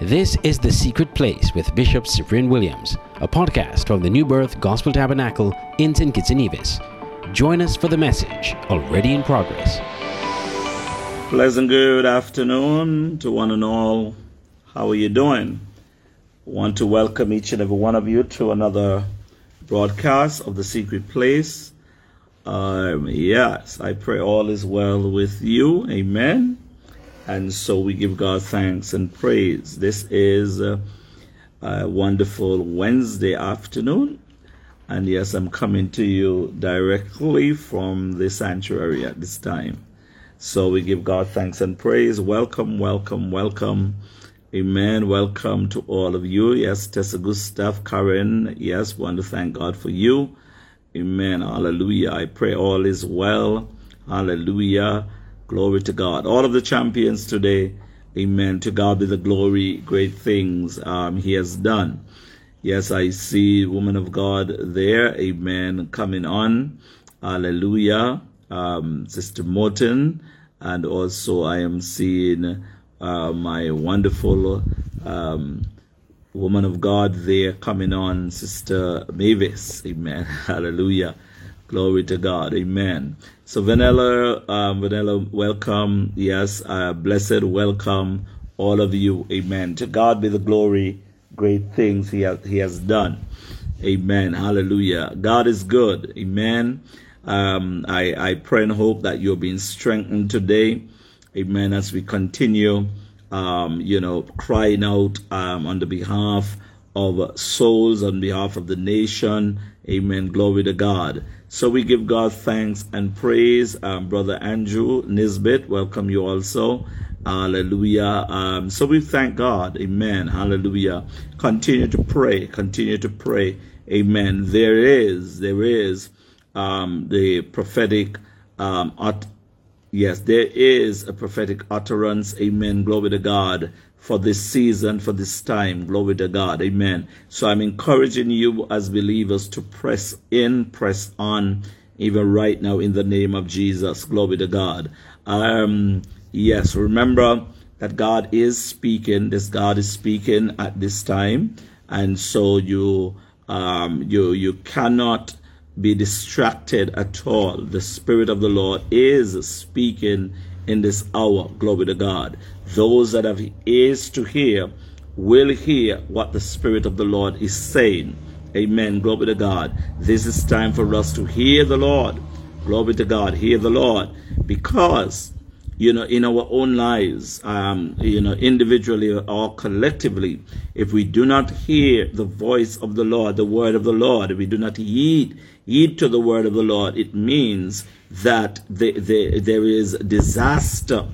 This is The Secret Place with Bishop Cyprian Williams, a podcast from the New Birth Gospel Tabernacle in St. Kitts and Nevis. Join us for the message already in progress. Pleasant good afternoon to one and all. How are you doing? I want to welcome each and every one of you to another broadcast of The Secret Place. Um, yes, I pray all is well with you. Amen. And so we give God thanks and praise. This is a, a wonderful Wednesday afternoon. And yes, I'm coming to you directly from the sanctuary at this time. So we give God thanks and praise. Welcome, welcome, welcome. Amen. Welcome to all of you. Yes, Tessa Gustav, Karen. Yes, want to thank God for you. Amen. Hallelujah. I pray all is well. Hallelujah. Glory to God. All of the champions today, amen. To God be the glory, great things um, He has done. Yes, I see woman of God there, amen, coming on. Hallelujah. Um, Sister Morton, and also I am seeing uh, my wonderful um, woman of God there coming on, Sister Mavis. Amen. Hallelujah. Glory to God. Amen. So Vanilla, um, Vanilla, welcome. Yes, uh, blessed welcome all of you. Amen. To God be the glory. Great things he has, he has done. Amen. Hallelujah. God is good. Amen. Um, I, I pray and hope that you're being strengthened today. Amen. As we continue, um, you know, crying out um, on the behalf of souls, on behalf of the nation. Amen. Glory to God. So we give God thanks and praise. Um, Brother Andrew Nisbet, welcome you also. Hallelujah. Um, so we thank God. Amen. Hallelujah. Continue to pray. Continue to pray. Amen. There is, there is um, the prophetic um, ut- yes, there is a prophetic utterance. Amen. Glory to God for this season, for this time. Glory to God. Amen. So I'm encouraging you as believers to press in, press on, even right now in the name of Jesus. Glory to God. Um, yes, remember that God is speaking. This God is speaking at this time. And so you, um, you, you cannot be distracted at all. The Spirit of the Lord is speaking in this hour. Glory to God. Those that have ears to hear will hear what the Spirit of the Lord is saying. Amen. Glory to God. This is time for us to hear the Lord. Glory to God. Hear the Lord. Because, you know, in our own lives, um, you know, individually or collectively, if we do not hear the voice of the Lord, the word of the Lord, if we do not heed, heed to the word of the Lord, it means that the, the, there is disaster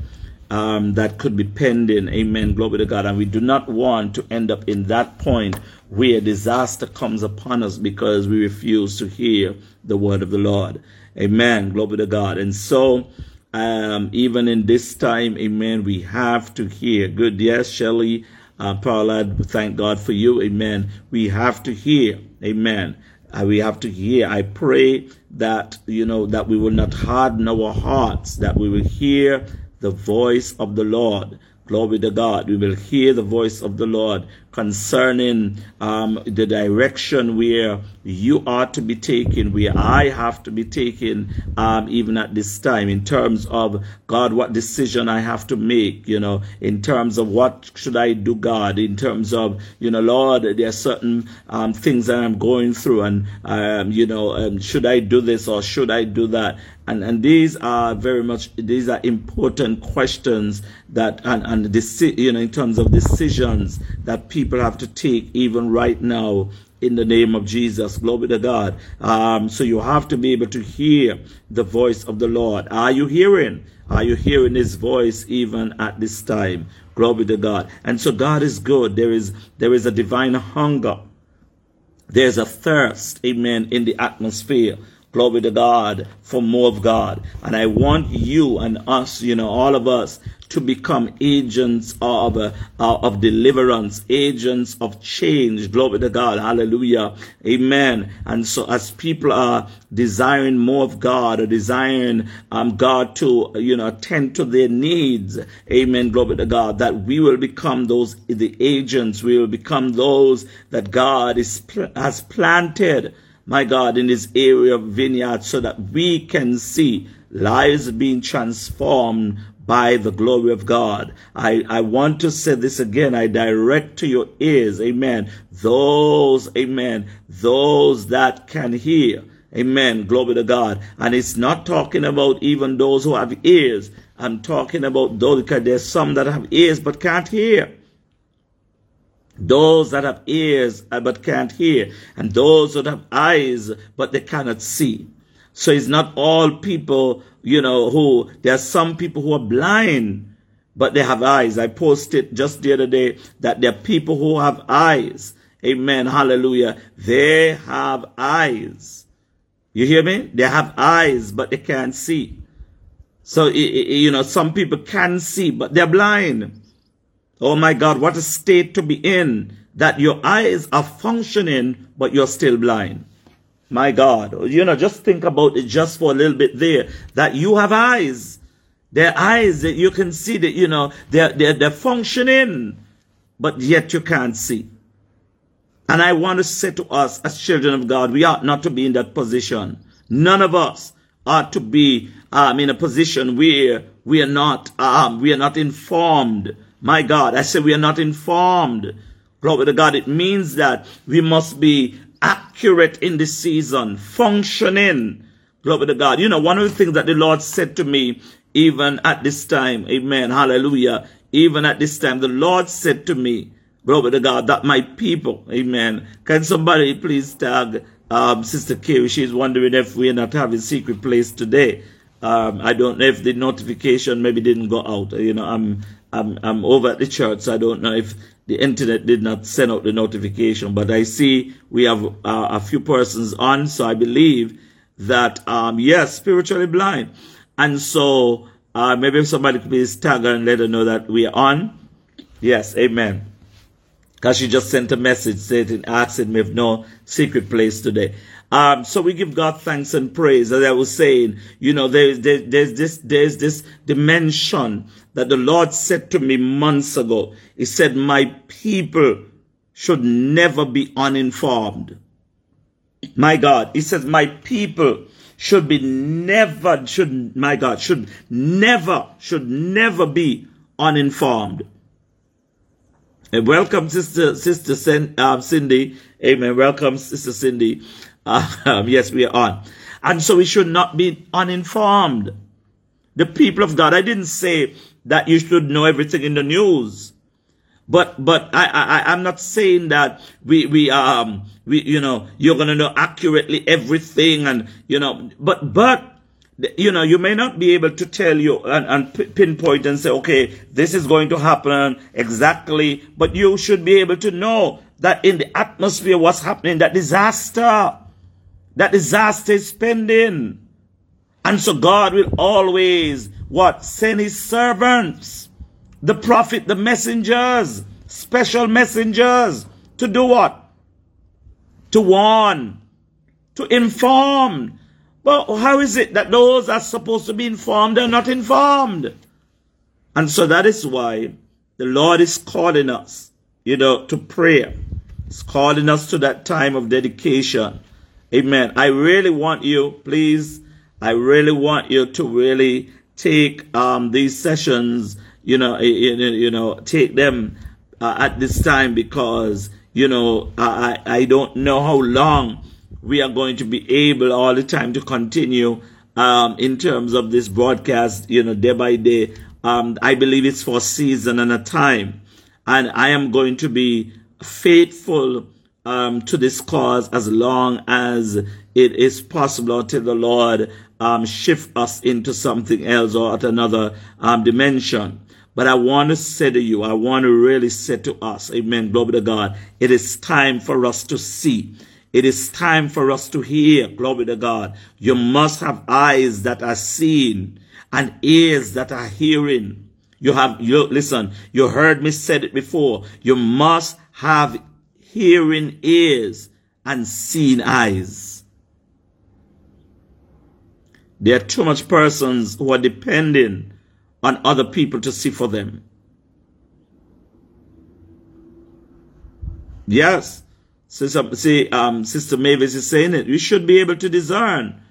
um, that could be pending. Amen. Glory to God. And we do not want to end up in that point where disaster comes upon us because we refuse to hear the word of the Lord. Amen. Glory to God. And so, um, even in this time, amen, we have to hear. Good. Yes, Shelley, uh, Paula, thank God for you. Amen. We have to hear. Amen. Uh, we have to hear. I pray that, you know, that we will not harden our hearts, that we will hear the voice of the Lord. Glory to God. We will hear the voice of the Lord concerning um, the direction where you are to be taken, where I have to be taken, um, even at this time, in terms of God, what decision I have to make, you know, in terms of what should I do, God, in terms of, you know, Lord, there are certain um, things that I'm going through, and, um, you know, um, should I do this or should I do that? And, and these are very much, these are important questions that, and, and deci- you know, in terms of decisions that people have to take even right now in the name of Jesus. Glory to God. Um, so you have to be able to hear the voice of the Lord. Are you hearing? Are you hearing his voice even at this time? Glory to God. And so God is good. There is, there is a divine hunger. There's a thirst, amen, in the atmosphere glory to God, for more of God. And I want you and us, you know, all of us to become agents of, uh, of deliverance, agents of change. Glory to God. Hallelujah. Amen. And so as people are desiring more of God or desiring um, God to, you know, attend to their needs. Amen. Glory to God. That we will become those, the agents. We will become those that God is, has planted my God, in this area of vineyard so that we can see lives being transformed by the glory of God. I, I want to say this again. I direct to your ears, amen. Those, amen, those that can hear. Amen. Glory to God. And it's not talking about even those who have ears. I'm talking about those because there's some that have ears but can't hear. Those that have ears uh, but can't hear. And those that have eyes but they cannot see. So it's not all people, you know, who, there are some people who are blind, but they have eyes. I posted just the other day that there are people who have eyes. Amen. Hallelujah. They have eyes. You hear me? They have eyes, but they can't see. So, you know, some people can see, but they're blind. Oh my God, what a state to be in that your eyes are functioning, but you're still blind. My God, you know, just think about it just for a little bit there, that you have eyes. They're eyes that you can see that, you know, they're, they're, they're functioning, but yet you can't see. And I want to say to us as children of God, we ought not to be in that position. None of us ought to be um, in a position where we are not, um, we are not informed. My God, I say we are not informed. Glory to God. It means that we must be accurate in this season, functioning. Glory to God. You know, one of the things that the Lord said to me, even at this time, amen, hallelujah, even at this time, the Lord said to me, glory to God, that my people, amen. Can somebody please tag um, Sister Carrie? She's wondering if we're not having secret place today. Um, I don't know if the notification maybe didn't go out. You know, I'm I'm I'm over at the church, so I don't know if the internet did not send out the notification, but I see we have uh, a few persons on, so I believe that, um, yes, spiritually blind. And so, uh, maybe if somebody could please tag and let her know that we are on. Yes, amen. Because she just sent a message saying, asking me if no secret place today. Um, so we give God thanks and praise. As I was saying, you know, there's, there, there's this, there's this dimension that the Lord said to me months ago. He said, my people should never be uninformed. My God, he says, my people should be never, should, my God, should never, should never be uninformed. And welcome, Sister, Sister um, Cindy. Amen. Welcome, Sister Cindy. Um, yes, we are on. And so we should not be uninformed. The people of God, I didn't say that you should know everything in the news. But, but I, I, I'm not saying that we, we, um, we, you know, you're to know accurately everything and, you know, but, but, you know, you may not be able to tell you and, and pinpoint and say, okay, this is going to happen exactly, but you should be able to know that in the atmosphere, what's happening, that disaster that disaster is pending. And so God will always, what? Send his servants, the prophet, the messengers, special messengers, to do what? To warn, to inform. But how is it that those are supposed to be informed are not informed? And so that is why the Lord is calling us, you know, to prayer. He's calling us to that time of dedication Amen. I really want you, please, I really want you to really take um, these sessions, you know, you, you know, take them uh, at this time because, you know, I, I don't know how long we are going to be able all the time to continue um, in terms of this broadcast, you know, day by day. Um, I believe it's for a season and a time. And I am going to be faithful um, to this cause as long as it is possible until the Lord um, shift us into something else or at another um, dimension. But I want to say to you, I want to really say to us, amen, glory to God, it is time for us to see. It is time for us to hear. Glory to God. You must have eyes that are seeing and ears that are hearing. You have, you, listen, you heard me said it before. You must have hearing ears and seeing eyes. There are too much persons who are depending on other people to see for them. Yes. Sister, see, um, Sister Mavis is saying it. You should be able to discern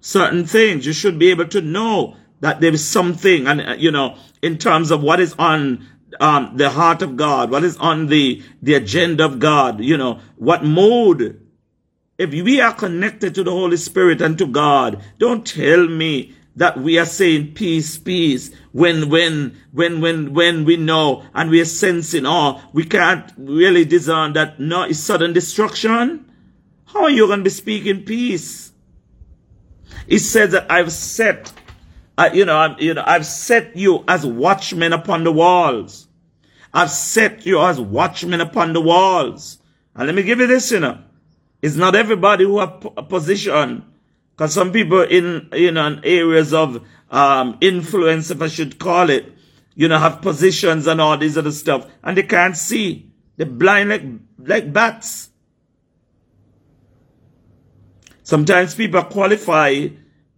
certain things. You should be able to know that there is something, and uh, you know, in terms of what is on um, the heart of God, what is on the the agenda of God. You know, what mode. If we are connected to the Holy Spirit and to God, don't tell me that we are saying peace, peace, when, when, when, when, when we know and we are sensing, oh, we can't really discern that no, it's sudden destruction. How are you going to be speaking peace? It says that I've set, uh, you know, i you know, I've set you as watchmen upon the walls. I've set you as watchmen upon the walls. And let me give you this, you know. It's not everybody who have a position because some people in, you know, in areas of um, influence, if I should call it, you know, have positions and all these other stuff, and they can't see. They're blind like, like bats. Sometimes people qualify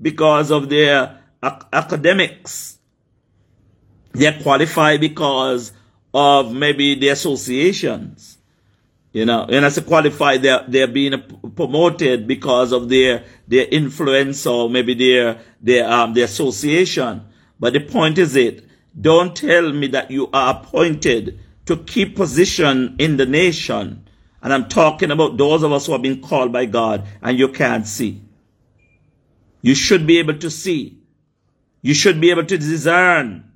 because of their ac academics. They qualify because of maybe the associations. You know, and as a qualified, they're, they're being promoted because of their, their influence or maybe their, their, um, their association. But the point is it, don't tell me that you are appointed to keep position in the nation. And I'm talking about those of us who have been called by God and you can't see. You should be able to see. You should be able to discern.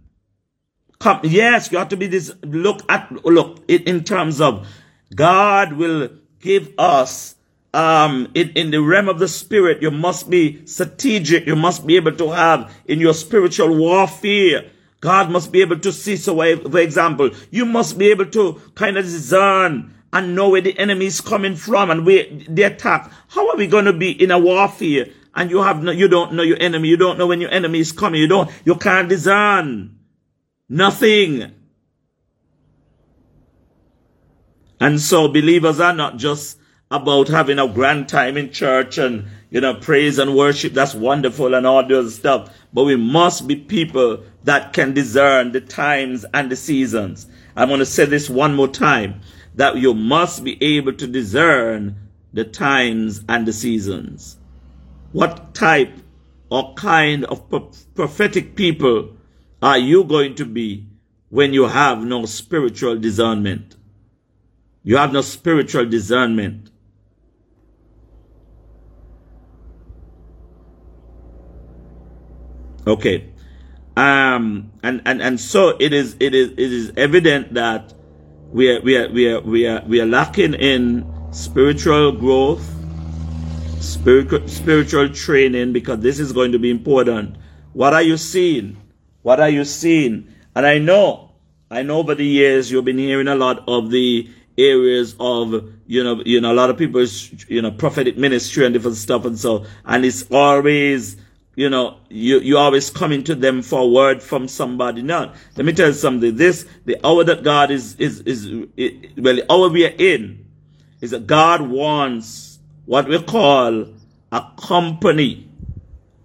Come, yes, you have to be this, look at, look, in terms of God will give us um, in, in the realm of the spirit, you must be strategic. You must be able to have in your spiritual warfare. God must be able to see. So, for example, you must be able to kind of discern and know where the enemy is coming from and where the attack. How are we going to be in a warfare and you have no, you don't know your enemy. You don't know when your enemy is coming. You don't, you can't discern nothing. And so believers are not just about having a grand time in church and, you know, praise and worship. That's wonderful and all those stuff. But we must be people that can discern the times and the seasons. I'm going to say this one more time that you must be able to discern the times and the seasons. What type or kind of prophetic people are you going to be when you have no spiritual discernment? You have no spiritual discernment. Okay. Um, and, and, and so it is, it is, it is evident that we are, we are, we are, we are, we are lacking in spiritual growth, spiritual, spiritual training, because this is going to be important. What are you seeing? What are you seeing? And I know, I know over the years you've been hearing a lot of the areas of you know you know a lot of people's you know prophetic ministry and different stuff and so and it's always you know you you always coming to them for a word from somebody. Now let me tell you something. This the hour that god is is is it, well the hour we are in is that god wants what we call a company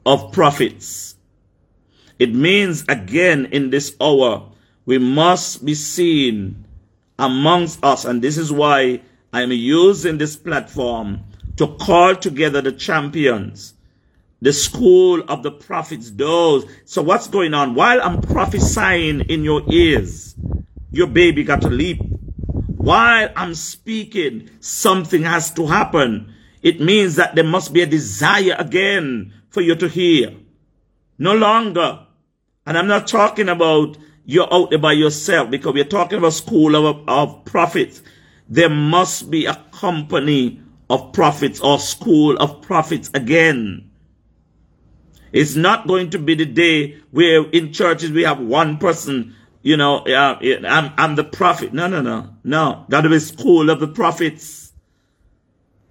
of prophets. It means again in this hour we must be seen amongst us. And this is why I'm using this platform to call together the champions, the school of the prophets, those. So what's going on? While I'm prophesying in your ears, your baby got to leap. While I'm speaking, something has to happen. It means that there must be a desire again for you to hear. No longer. And I'm not talking about you're out there by yourself because we're talking about school of, of prophets. There must be a company of prophets or school of prophets again. It's not going to be the day where in churches we have one person, you know, uh, I'm, I'm the prophet. No, no, no, no. That is school of the prophets.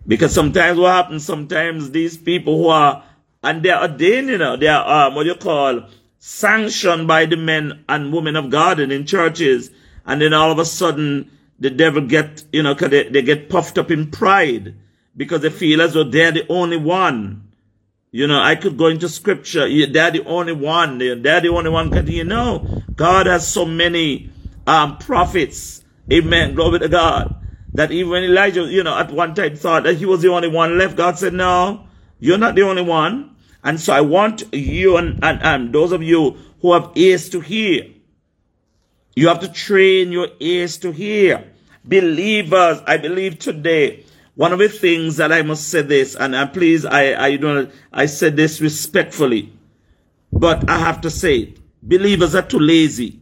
Because sometimes what happens, sometimes these people who are, and they're ordained, you know, they are, um, what you call, sanctioned by the men and women of God and in churches. And then all of a sudden, the devil get, you know, they, they get puffed up in pride because they feel as though they're the only one. You know, I could go into scripture. They're the only one. They're the only one. Cause You know, God has so many um, prophets. Amen. Glory to God. That even Elijah, you know, at one time thought that he was the only one left. God said, no, you're not the only one. And so I want you and, and, and those of you who have ears to hear. You have to train your ears to hear. Believers, I believe today, one of the things that I must say this, and uh, please, I, I don't, I said this respectfully, but I have to say it. Believers are too lazy.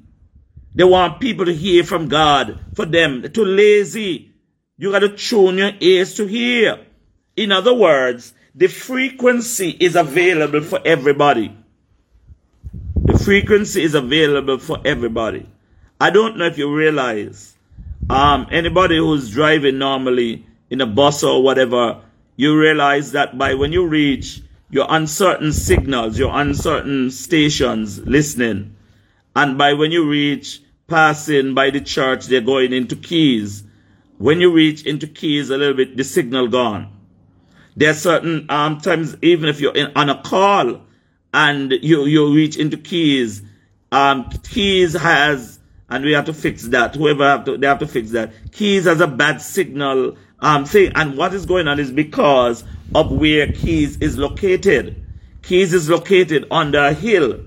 They want people to hear from God for them. They're too lazy. You got to tune your ears to hear. In other words, the frequency is available for everybody. The frequency is available for everybody. I don't know if you realize, um, anybody who's driving normally, in a bus or whatever, you realize that by when you reach your uncertain signals, your uncertain stations listening, and by when you reach passing by the church, they're going into keys. When you reach into keys a little bit, the signal gone. There are certain um, times, even if you're in, on a call and you, you reach into keys, um, keys has, and we have to fix that. Whoever have to, they have to fix that. Keys has a bad signal um, thing. And what is going on is because of where Keys is located. Keys is located on the hill,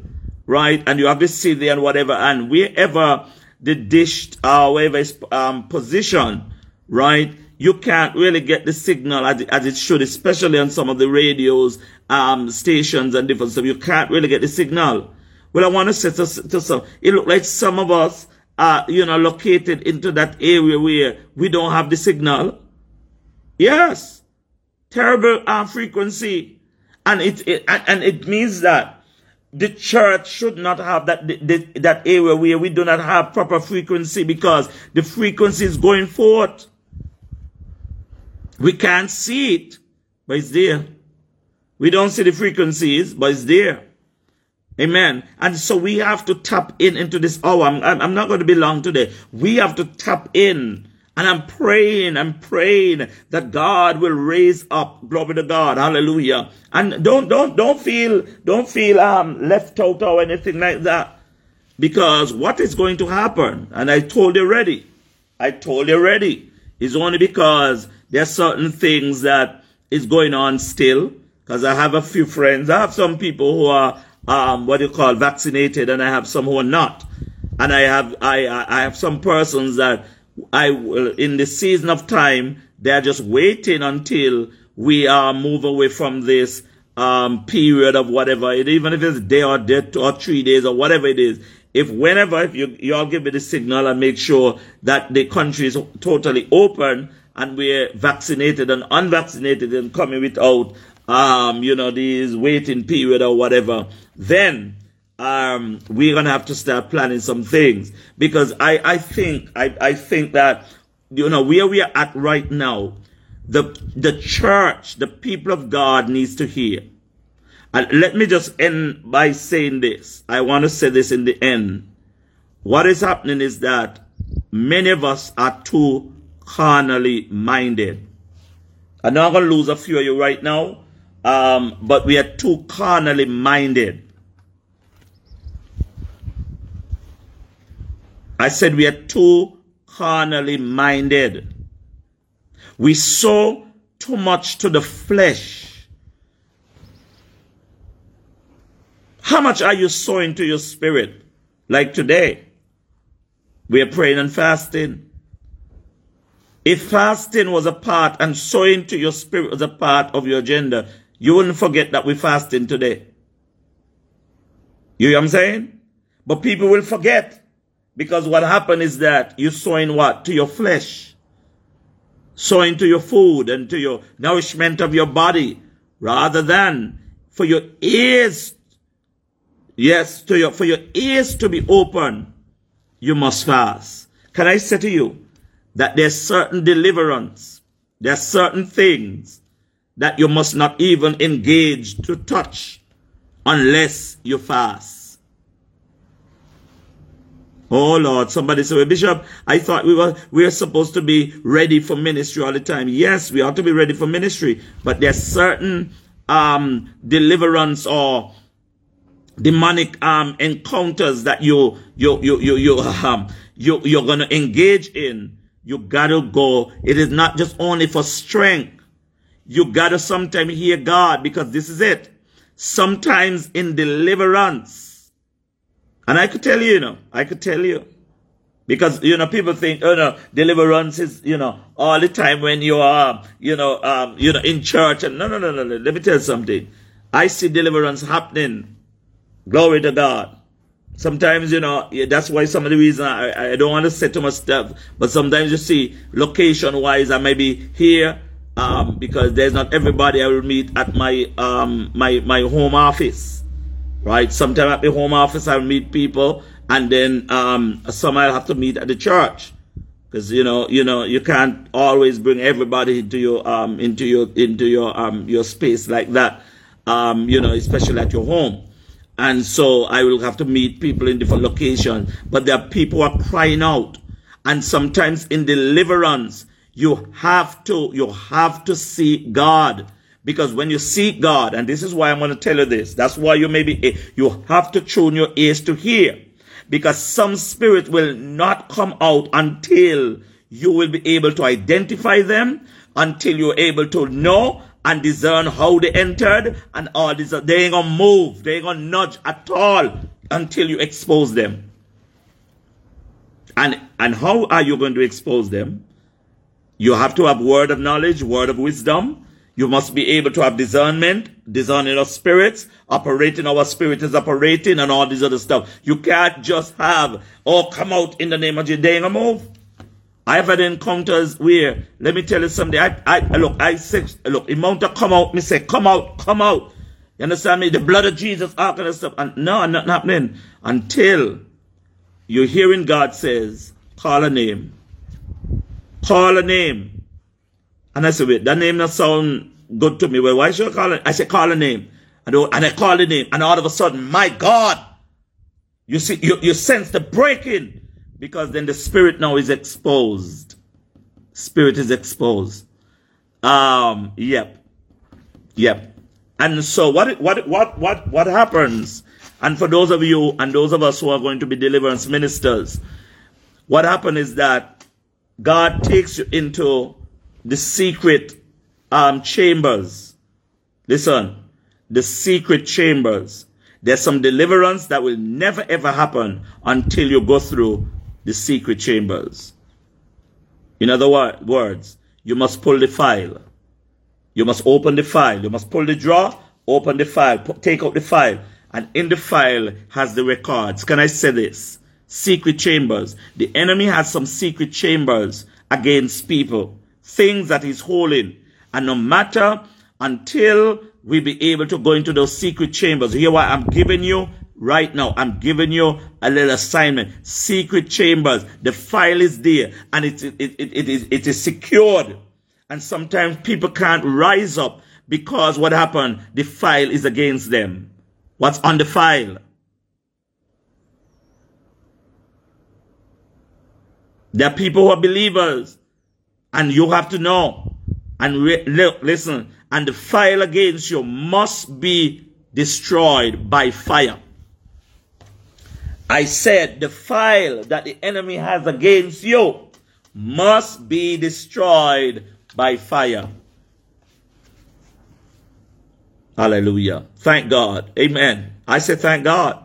right? And you have the city and whatever. And wherever the dish, uh, wherever is um, positioned, right? You can't really get the signal as it, as it should, especially on some of the radios, um, stations and different stuff. You can't really get the signal. Well, I want to say to, to some, it look like some of us are, you know, located into that area where we don't have the signal. Yes. Terrible uh, frequency. And it, it, and it means that the church should not have that, the, that area where we do not have proper frequency because the frequency is going forth. We can't see it, but it's there. We don't see the frequencies, but it's there. Amen. And so we have to tap in into this hour. I'm, I'm not going to be long today. We have to tap in and I'm praying, I'm praying that God will raise up, glory to God, hallelujah. And don't, don't, don't feel, don't feel, um, left out or anything like that. Because what is going to happen, and I told you already, I told you already, is only because there are certain things that is going on still. Because I have a few friends, I have some people who are, um, what you call vaccinated, and I have some who are not. And I have, I, I have some persons that I will, in the season of time, they're just waiting until we uh, move away from this um, period of whatever, it, even if it's day or day or three days or whatever it is. If whenever, if you, you all give me the signal and make sure that the country is totally open and we're vaccinated and unvaccinated and coming without, um, you know, these waiting period or whatever, then um, we're gonna have to start planning some things because I, I think I, I think that you know where we are at right now, the the church, the people of God needs to hear. And let me just end by saying this. I want to say this in the end. What is happening is that many of us are too carnally minded. I know I'm gonna lose a few of you right now, um, but we are too carnally minded. I said we are too carnally minded. We sow too much to the flesh. How much are you sowing to your spirit? Like today, we are praying and fasting. If fasting was a part and sowing to your spirit was a part of your agenda, you wouldn't forget that we're fasting today. You know what I'm saying? But people will forget. Because what happened is that you're sowing what? To your flesh. Sowing to your food and to your nourishment of your body. Rather than for your ears. Yes, to your, for your ears to be open. You must fast. Can I say to you that there's certain deliverance there's certain things that you must not even engage to touch unless you fast. Oh Lord, somebody said, well, Bishop, I thought we were we are supposed to be ready for ministry all the time. Yes, we ought to be ready for ministry, but there's certain um deliverance or demonic um encounters that you you you you you um you you're gonna engage in. You gotta go. It is not just only for strength. You gotta sometimes hear God because this is it. Sometimes in deliverance. And I could tell you, you know, I could tell you. Because, you know, people think, oh no, deliverance is, you know, all the time when you are, you know, um, you know, in church. And no, no, no, no, no. Let me tell you something. I see deliverance happening. Glory to God. Sometimes, you know, that's why some of the reason I, I don't want to say too much stuff, but sometimes you see location wise, I may be here, um, because there's not everybody I will meet at my, um, my, my home office, right? Sometimes at the home office, I'll meet people and then, um, some I'll have to meet at the church. Cause, you know, you know, you can't always bring everybody into your, um, into your, into your, um, your space like that. Um, you know, especially at your home. And so I will have to meet people in different locations. But there are people who are crying out. And sometimes in deliverance, you have to, you have to seek God. Because when you seek God, and this is why I'm going to tell you this, that's why you may be, eh, you have to tune your ears to hear. Because some spirit will not come out until you will be able to identify them, until you're able to know and discern how they entered and all this. They ain't gonna move. They ain't gonna nudge at all until you expose them. And, and how are you going to expose them? You have to have word of knowledge, word of wisdom. You must be able to have discernment, discerning of spirits, operating our spirit is operating and all this other stuff. You can't just have, oh, come out in the name of. They ain't gonna move. I've had encounters where, let me tell you something. I, I, look, I say, look, the mountain come out, me say, come out, come out. You understand me? The blood of Jesus, all kind of stuff. And no, not happening until you're hearing God says, call a name. Call a name. And I said, wait, that name not sound good to me. Well, why should I call it? I said, call a name. And, oh, and I call the name. And all of a sudden, my God, you see, you, you sense the breaking because then the spirit now is exposed. Spirit is exposed. Um, yep. Yep. And so what, what, what, what, what happens? And for those of you and those of us who are going to be deliverance ministers, what happens is that God takes you into the secret um, chambers. Listen, the secret chambers. There's some deliverance that will never ever happen until you go through the secret chambers. In other words, you must pull the file. You must open the file. You must pull the drawer, open the file, take out the file. And in the file has the records. Can I say this? Secret chambers. The enemy has some secret chambers against people. Things that he's holding. And no matter until we be able to go into those secret chambers. Hear what I'm giving you right now. I'm giving you a little assignment. Secret chambers. The file is there and it, it, it, it, is, it is secured. And sometimes people can't rise up because what happened? The file is against them. What's on the file? There are people who are believers and you have to know and re- listen and the file against you must be destroyed by fire. I said the file that the enemy has against you must be destroyed by fire. Hallelujah. Thank God. Amen. I said thank God.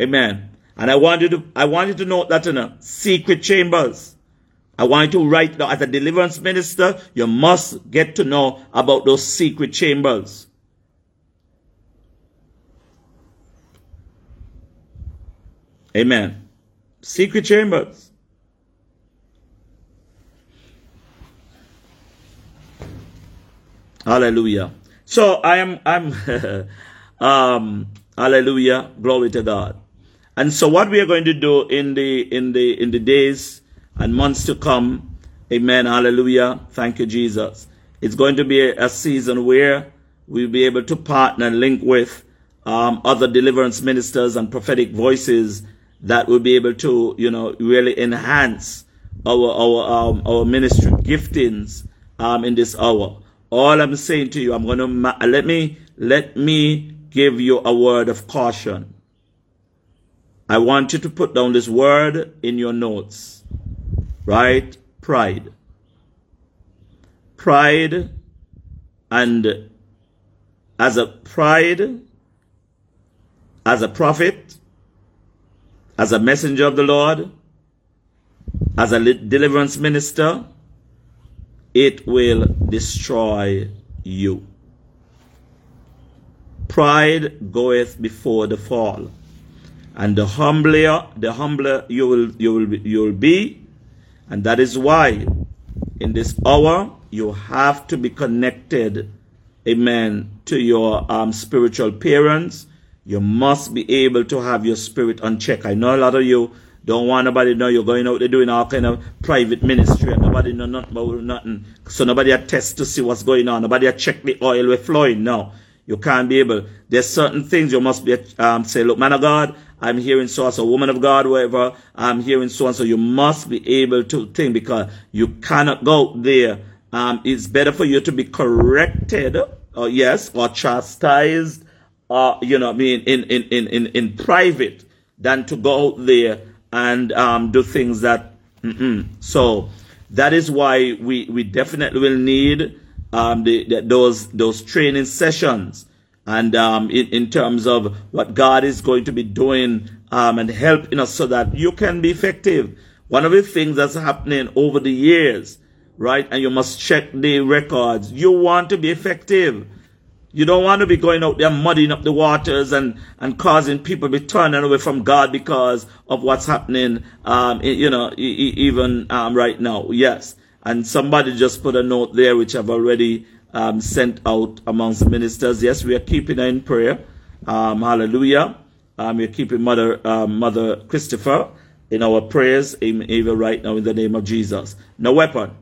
Amen. And I wanted to I wanted to note that in a secret chambers. I want you to write now as a deliverance minister, you must get to know about those secret chambers. Amen. Secret chambers. Hallelujah. So I am I'm um hallelujah. Glory to God. And so what we are going to do in the in the in the days and months to come, Amen. Hallelujah. Thank you, Jesus. It's going to be a, a season where we'll be able to partner and link with um, other deliverance ministers and prophetic voices that will be able to, you know, really enhance our our um, our ministry giftings um, in this hour. All I'm saying to you, I'm to ma- let me let me give you a word of caution. I want you to put down this word in your notes. Right? Pride. Pride and as a pride, as a prophet, as a messenger of the Lord, as a deliverance minister, it will destroy you. Pride goeth before the fall, and the humbler, the humbler you will you will you will be, and that is why in this hour you have to be connected, amen, to your um, spiritual parents. You must be able to have your spirit on check. I know a lot of you don't want nobody know you're going out there doing all kind of private ministry and nobody know nothing about nothing. So nobody attest to see what's going on. Nobody check the oil we're flowing. No. You can't be able. There's certain things you must be um, say, look, man of God, I'm hearing so and so, woman of God, whatever, I'm hearing so and so. You must be able to think because you cannot go there. Um, it's better for you to be corrected, or yes, or chastised, or you know, I mean, in in in in, in private, than to go out there and um, do things that. Mm-mm. So that is why we we definitely will need um, the, the, those those training sessions and um, in, in terms of what God is going to be doing um, and helping us so that you can be effective. One of the things that's happening over the years, right? And you must check the records. You want to be effective. You don't want to be going out there muddying up the waters and, and causing people to be turning away from God because of what's happening, um, you know, even um, right now. Yes. And somebody just put a note there, which I've already um, sent out amongst the ministers. Yes, we are keeping her in prayer. Um, hallelujah. Um, we're keeping Mother um, Mother Christopher in our prayers, even right now in the name of Jesus. No weapon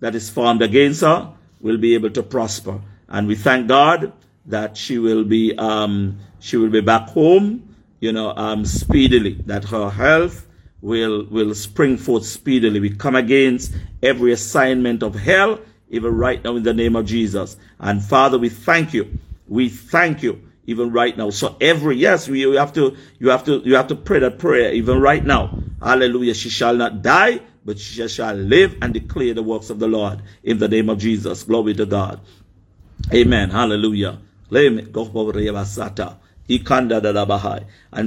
that is formed against her will be able to prosper. And we thank God that she will be um, she will be back home, you know, um, speedily. That her health will will spring forth speedily. We come against every assignment of hell, even right now in the name of Jesus. And Father, we thank you. We thank you even right now. So every yes, we, have to you have to you have to pray that prayer even right now. Hallelujah. She shall not die, but she shall live and declare the works of the Lord in the name of Jesus. Glory to God. Amen. Hallelujah. And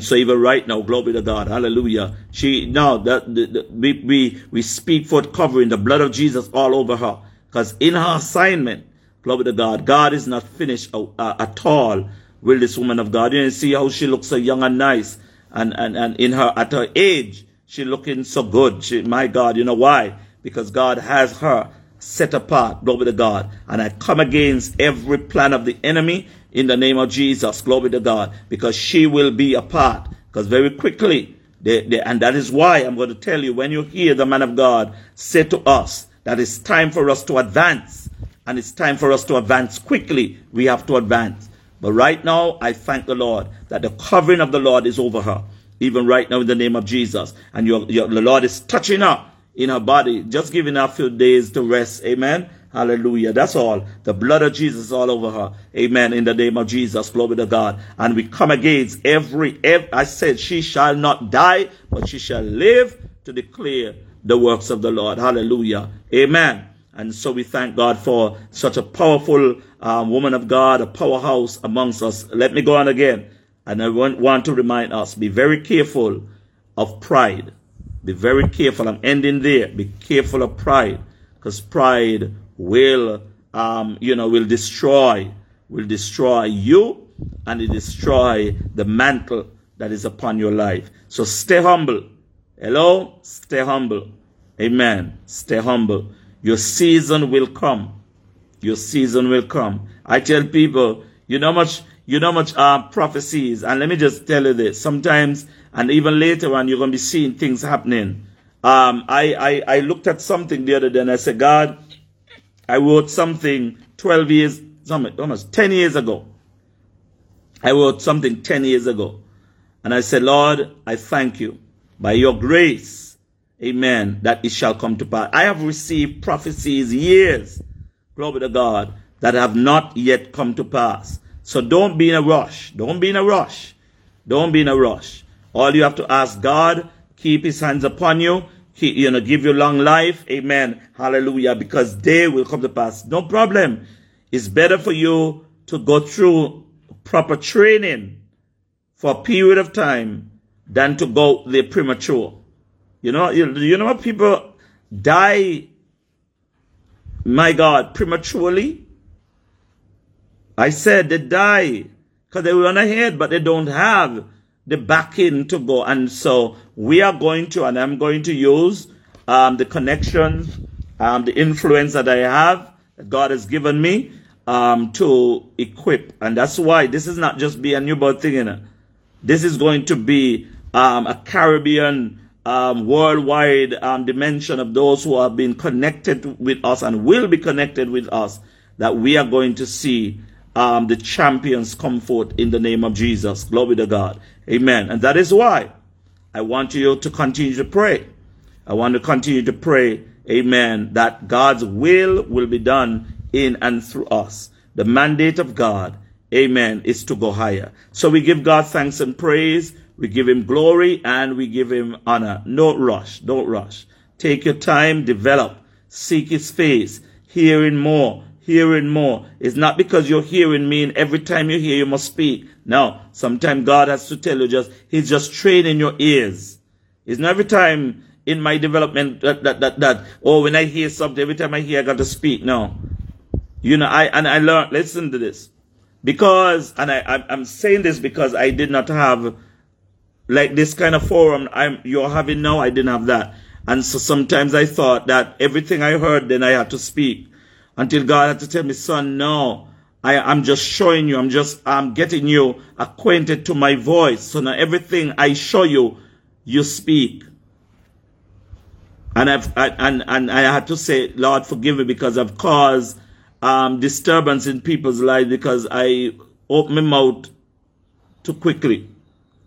so even right now, glory to God, hallelujah. She now that the, the, we, we we speak for covering the blood of Jesus all over her, because in her assignment, glory to God, God is not finished uh, uh, at all with this woman of God. You see how she looks so young and nice, and and and in her at her age, she looking so good. She, my God, you know why? Because God has her set apart. Glory to God. And I come against every plan of the enemy in the name of Jesus. Glory to God. Because she will be apart. Because very quickly, they, they, and that is why I'm going to tell you when you hear the man of God say to us that it's time for us to advance. And it's time for us to advance quickly. We have to advance. But right now, I thank the Lord that the covering of the Lord is over her. Even right now in the name of Jesus. And your, your, the Lord is touching her in her body, just giving her a few days to rest. Amen. Hallelujah. That's all. The blood of Jesus all over her. Amen. In the name of Jesus. Glory to God. And we come against every, every, I said she shall not die, but she shall live to declare the works of the Lord. Hallelujah. Amen. And so we thank God for such a powerful um, woman of God, a powerhouse amongst us. Let me go on again. And I want, want to remind us, be very careful of pride. Be very careful. I'm ending there. Be careful of pride because pride will, um, you know, will destroy, will destroy you and it destroy the mantle that is upon your life. So stay humble. Hello? Stay humble. Amen. Stay humble. Your season will come. Your season will come. I tell people, you know much, you know much uh, prophecies. And let me just tell you this. Sometimes and even later on, you're going to be seeing things happening. Um, I, I, I looked at something the other day and I said, God, I wrote something 12 years, almost 10 years ago. I wrote something 10 years ago. And I said, Lord, I thank you by your grace, amen, that it shall come to pass. I have received prophecies years, glory to God, that have not yet come to pass. So don't be in a rush. Don't be in a rush. Don't be in a rush. All you have to ask God, keep his hands upon you, you know, give you long life. Amen. Hallelujah. Because they will come to pass. No problem. It's better for you to go through proper training for a period of time than to go the premature. You know, you, you know what people die, my God, prematurely? I said they die because they run ahead, but they don't have the backing to go. And so we are going to, and I'm going to use um, the connections, um, the influence that I have, that God has given me um, to equip. And that's why this is not just be a new birth thing. You know? This is going to be um, a Caribbean, um, worldwide um, dimension of those who have been connected with us and will be connected with us that we are going to see um, the champions come forth in the name of Jesus. Glory to God. Amen. And that is why I want you to continue to pray. I want to continue to pray, amen, that God's will will be done in and through us. The mandate of God, amen, is to go higher. So we give God thanks and praise. We give him glory and we give him honor. Don't rush. Don't rush. Take your time, develop, seek his face, hearing more, hearing more. It's not because you're hearing me and every time you hear you must speak. No, sometimes God has to tell you just, He's just training your ears. It's not every time in my development that, that, that, that, oh, when I hear something, every time I hear I got to speak. No. You know, I, and I learned, listen to this. Because, and I, I'm saying this because I did not have like this kind of forum I'm, you're having now. I didn't have that. And so sometimes I thought that everything I heard, then I had to speak until God had to tell me, son, no, I, am just showing you, I'm just, I'm getting you acquainted to my voice. So now everything I show you, you speak. And I've, I, and, and I had to say, Lord, forgive me because I've caused, um, disturbance in people's lives because I opened my mouth too quickly.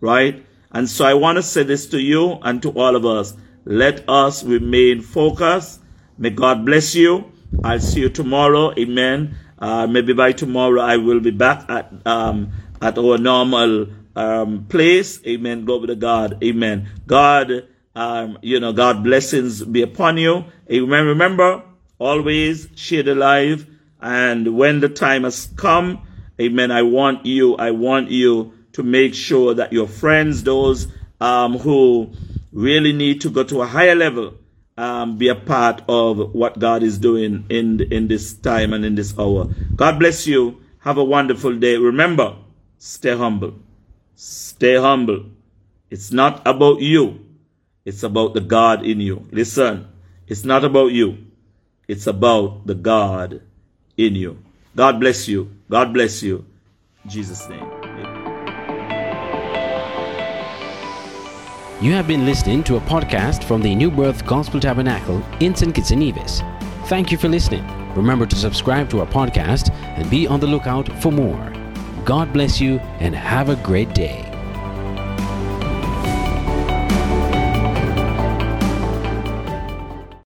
Right? And so I want to say this to you and to all of us. Let us remain focused. May God bless you. I'll see you tomorrow. Amen. Uh, maybe by tomorrow I will be back at um, at our normal um, place. Amen. Glory to God. Amen. God, um, you know, God blessings be upon you. Amen. Remember, always share the life. And when the time has come, amen, I want you, I want you to make sure that your friends, those um, who really need to go to a higher level, um, be a part of what God is doing in in this time and in this hour. God bless you. Have a wonderful day. Remember, stay humble. Stay humble. It's not about you. It's about the God in you. Listen, it's not about you. It's about the God in you. God bless you. God bless you. In Jesus' name. You have been listening to a podcast from the New Birth Gospel Tabernacle in St. Kitts and Nevis. Thank you for listening. Remember to subscribe to our podcast and be on the lookout for more. God bless you and have a great day.